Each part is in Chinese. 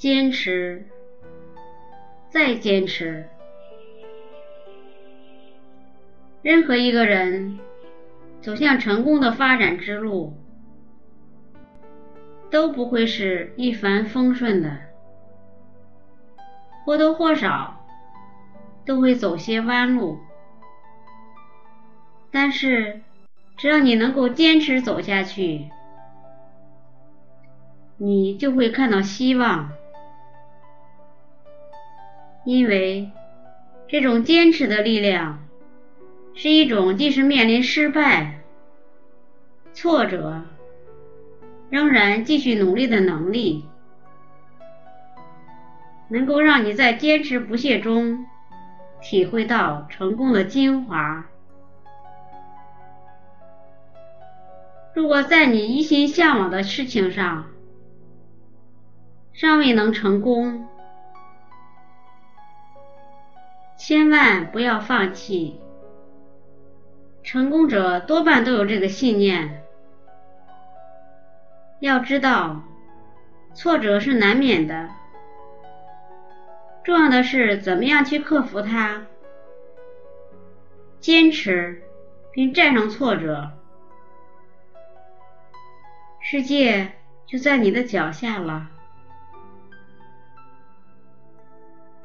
坚持，再坚持。任何一个人走向成功的发展之路，都不会是一帆风顺的，或多或少都会走些弯路。但是，只要你能够坚持走下去，你就会看到希望。因为这种坚持的力量，是一种即使面临失败、挫折，仍然继续努力的能力，能够让你在坚持不懈中体会到成功的精华。如果在你一心向往的事情上尚未能成功，千万不要放弃。成功者多半都有这个信念。要知道，挫折是难免的，重要的是怎么样去克服它，坚持并战胜挫折，世界就在你的脚下了。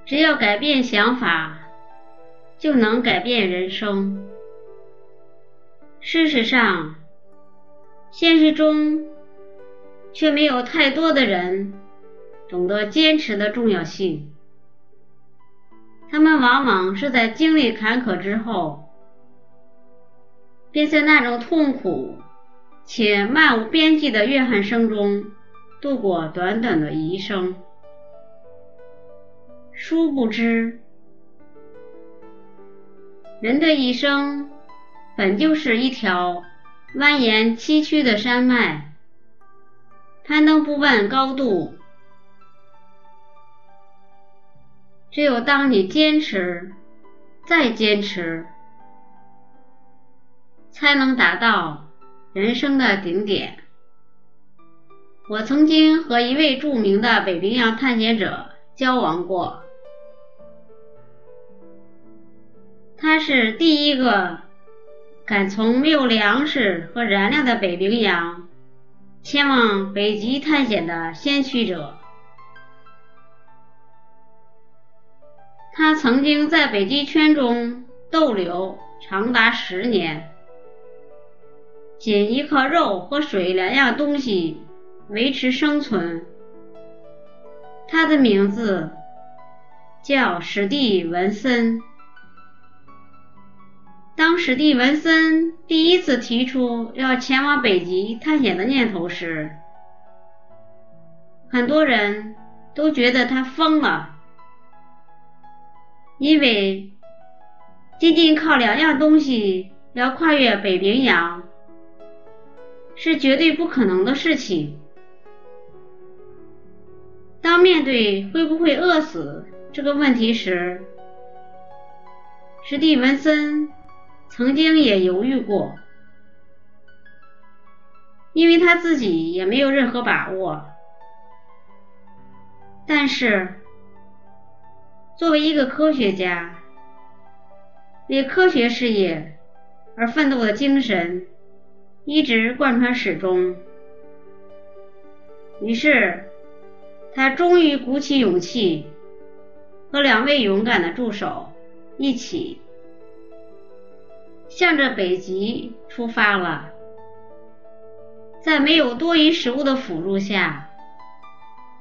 只要改变想法。就能改变人生。事实上，现实中却没有太多的人懂得坚持的重要性。他们往往是在经历坎坷之后，便在那种痛苦且漫无边际的怨恨声中度过短短的一生。殊不知。人的一生本就是一条蜿蜒崎岖的山脉，攀登不问高度。只有当你坚持，再坚持，才能达到人生的顶点。我曾经和一位著名的北冰洋探险者交往过。是第一个敢从没有粮食和燃料的北冰洋前往北极探险的先驱者。他曾经在北极圈中逗留长达十年，仅依靠肉和水两样东西维持生存。他的名字叫史蒂文森。当史蒂文森第一次提出要前往北极探险的念头时，很多人都觉得他疯了，因为仅仅靠两样东西要跨越北冰洋是绝对不可能的事情。当面对会不会饿死这个问题时，史蒂文森。曾经也犹豫过，因为他自己也没有任何把握。但是，作为一个科学家，为科学事业而奋斗的精神一直贯穿始终。于是，他终于鼓起勇气，和两位勇敢的助手一起。向着北极出发了，在没有多余食物的辅助下，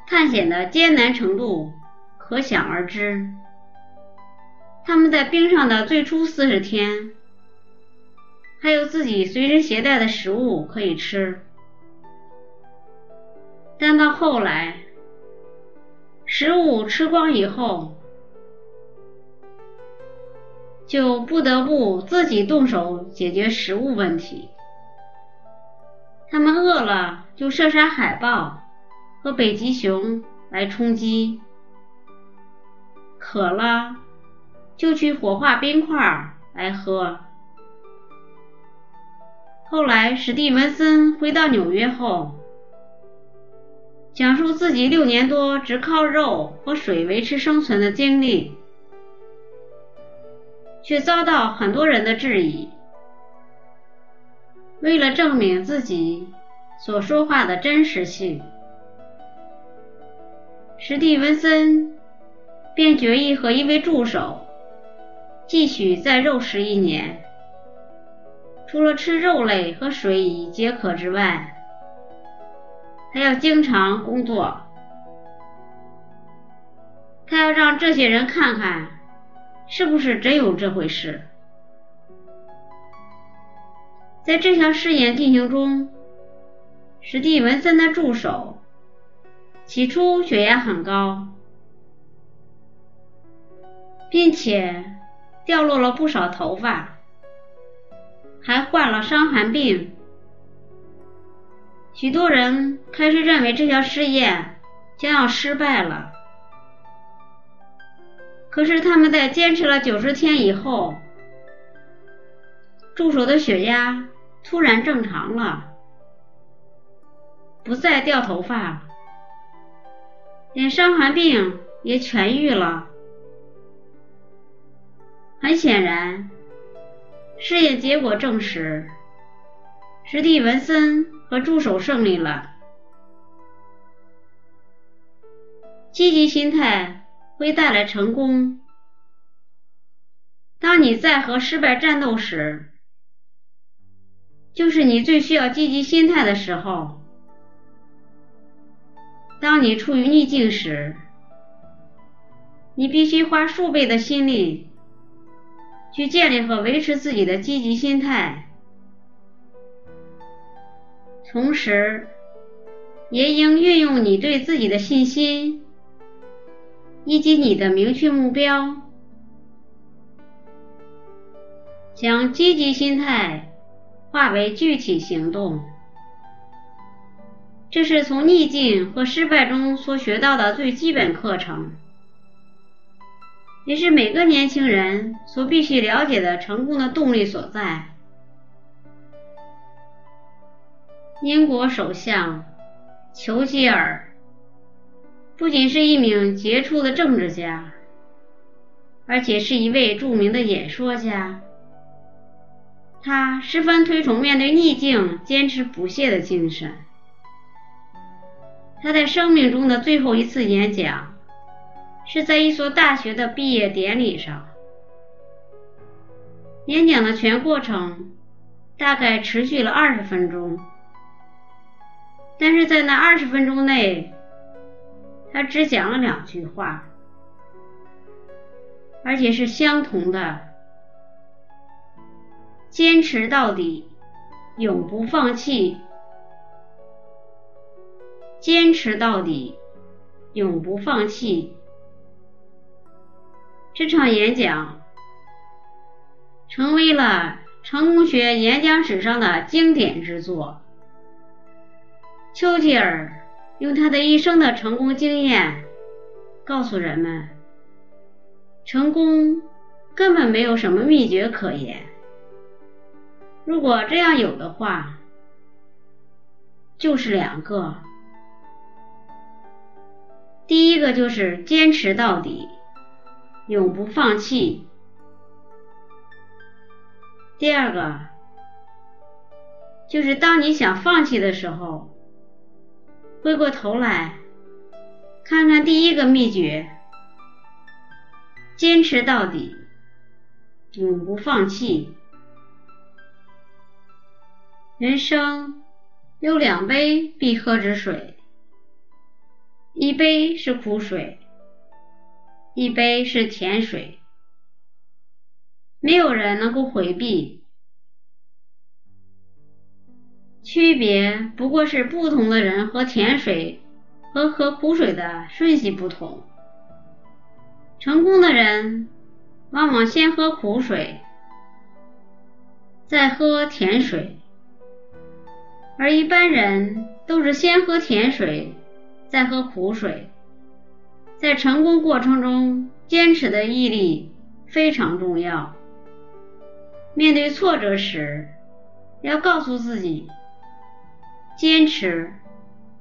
探险的艰难程度可想而知。他们在冰上的最初四十天，还有自己随身携带的食物可以吃，但到后来，食物吃光以后。就不得不自己动手解决食物问题。他们饿了就射杀海豹和北极熊来充饥，渴了就去火化冰块来喝。后来史蒂文森回到纽约后，讲述自己六年多只靠肉和水维持生存的经历，却遭到很多人的质疑。为了证明自己所说话的真实性，史蒂文森便决意和一位助手继续再肉食一年，除了吃肉类和水以解渴之外，还要经常工作。他要让这些人看看，是不是真有这回事。在这项试验进行中，史蒂文森的助手起初血压很高，并且掉落了不少头发，还患了伤寒病。许多人开始认为这项试验将要失败了。可是他们在坚持了九十天以后，助手的血压。突然正常了，不再掉头发，连伤寒病也痊愈了。很显然，试验结果证实，史蒂文森和助手胜利了。积极心态会带来成功。当你在和失败战斗时，就是你最需要积极心态的时候。当你处于逆境时，你必须花数倍的心力去建立和维持自己的积极心态，同时也应运用你对自己的信心以及你的明确目标，将积极心态。化为具体行动，这是从逆境和失败中所学到的最基本课程，也是每个年轻人所必须了解的成功的动力所在。英国首相丘吉尔不仅是一名杰出的政治家，而且是一位著名的演说家。他十分推崇面对逆境坚持不懈的精神。他在生命中的最后一次演讲是在一所大学的毕业典礼上。演讲的全过程大概持续了二十分钟，但是在那二十分钟内，他只讲了两句话，而且是相同的。坚持到底，永不放弃。坚持到底，永不放弃。这场演讲成为了成功学演讲史上的经典之作。丘吉尔用他的一生的成功经验告诉人们：成功根本没有什么秘诀可言。如果这样有的话，就是两个。第一个就是坚持到底，永不放弃；第二个就是当你想放弃的时候，回过头来看看第一个秘诀：坚持到底，永不放弃。人生有两杯必喝之水，一杯是苦水，一杯是甜水。没有人能够回避，区别不过是不同的人喝甜水和喝苦水的顺序不同。成功的人往往先喝苦水，再喝甜水。而一般人都是先喝甜水，再喝苦水。在成功过程中，坚持的毅力非常重要。面对挫折时，要告诉自己：坚持，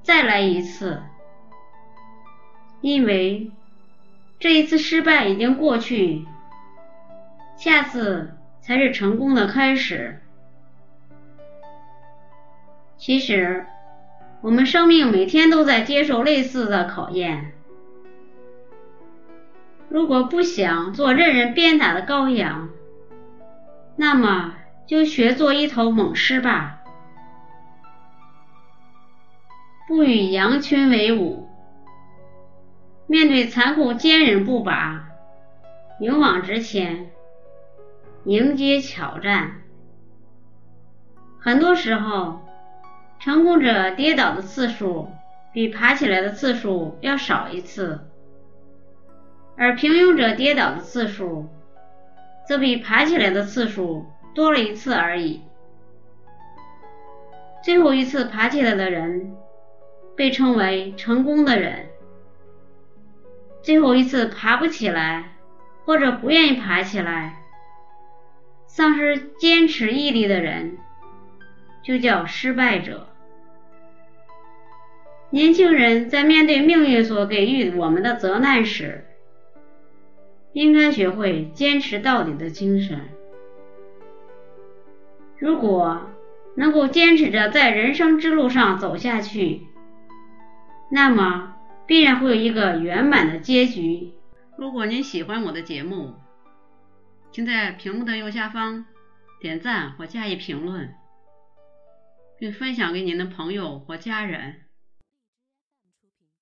再来一次，因为这一次失败已经过去，下次才是成功的开始。其实，我们生命每天都在接受类似的考验。如果不想做任人鞭打的羔羊，那么就学做一头猛狮吧，不与羊群为伍。面对残酷，坚韧不拔，勇往直前，迎接挑战。很多时候，成功者跌倒的次数比爬起来的次数要少一次。而平庸者跌倒的次数，则比爬起来的次数多了一次而已。最后一次爬起来的人，被称为成功的人；最后一次爬不起来，或者不愿意爬起来，丧失坚持毅力的人，就叫失败者。年轻人在面对命运所给予我们的责难时，应该学会坚持到底的精神。如果能够坚持着在人生之路上走下去，那么必然会有一个圆满的结局。如果您喜欢我的节目，请在屏幕的右下方点赞或加以评论，并分享给您的朋友或家人。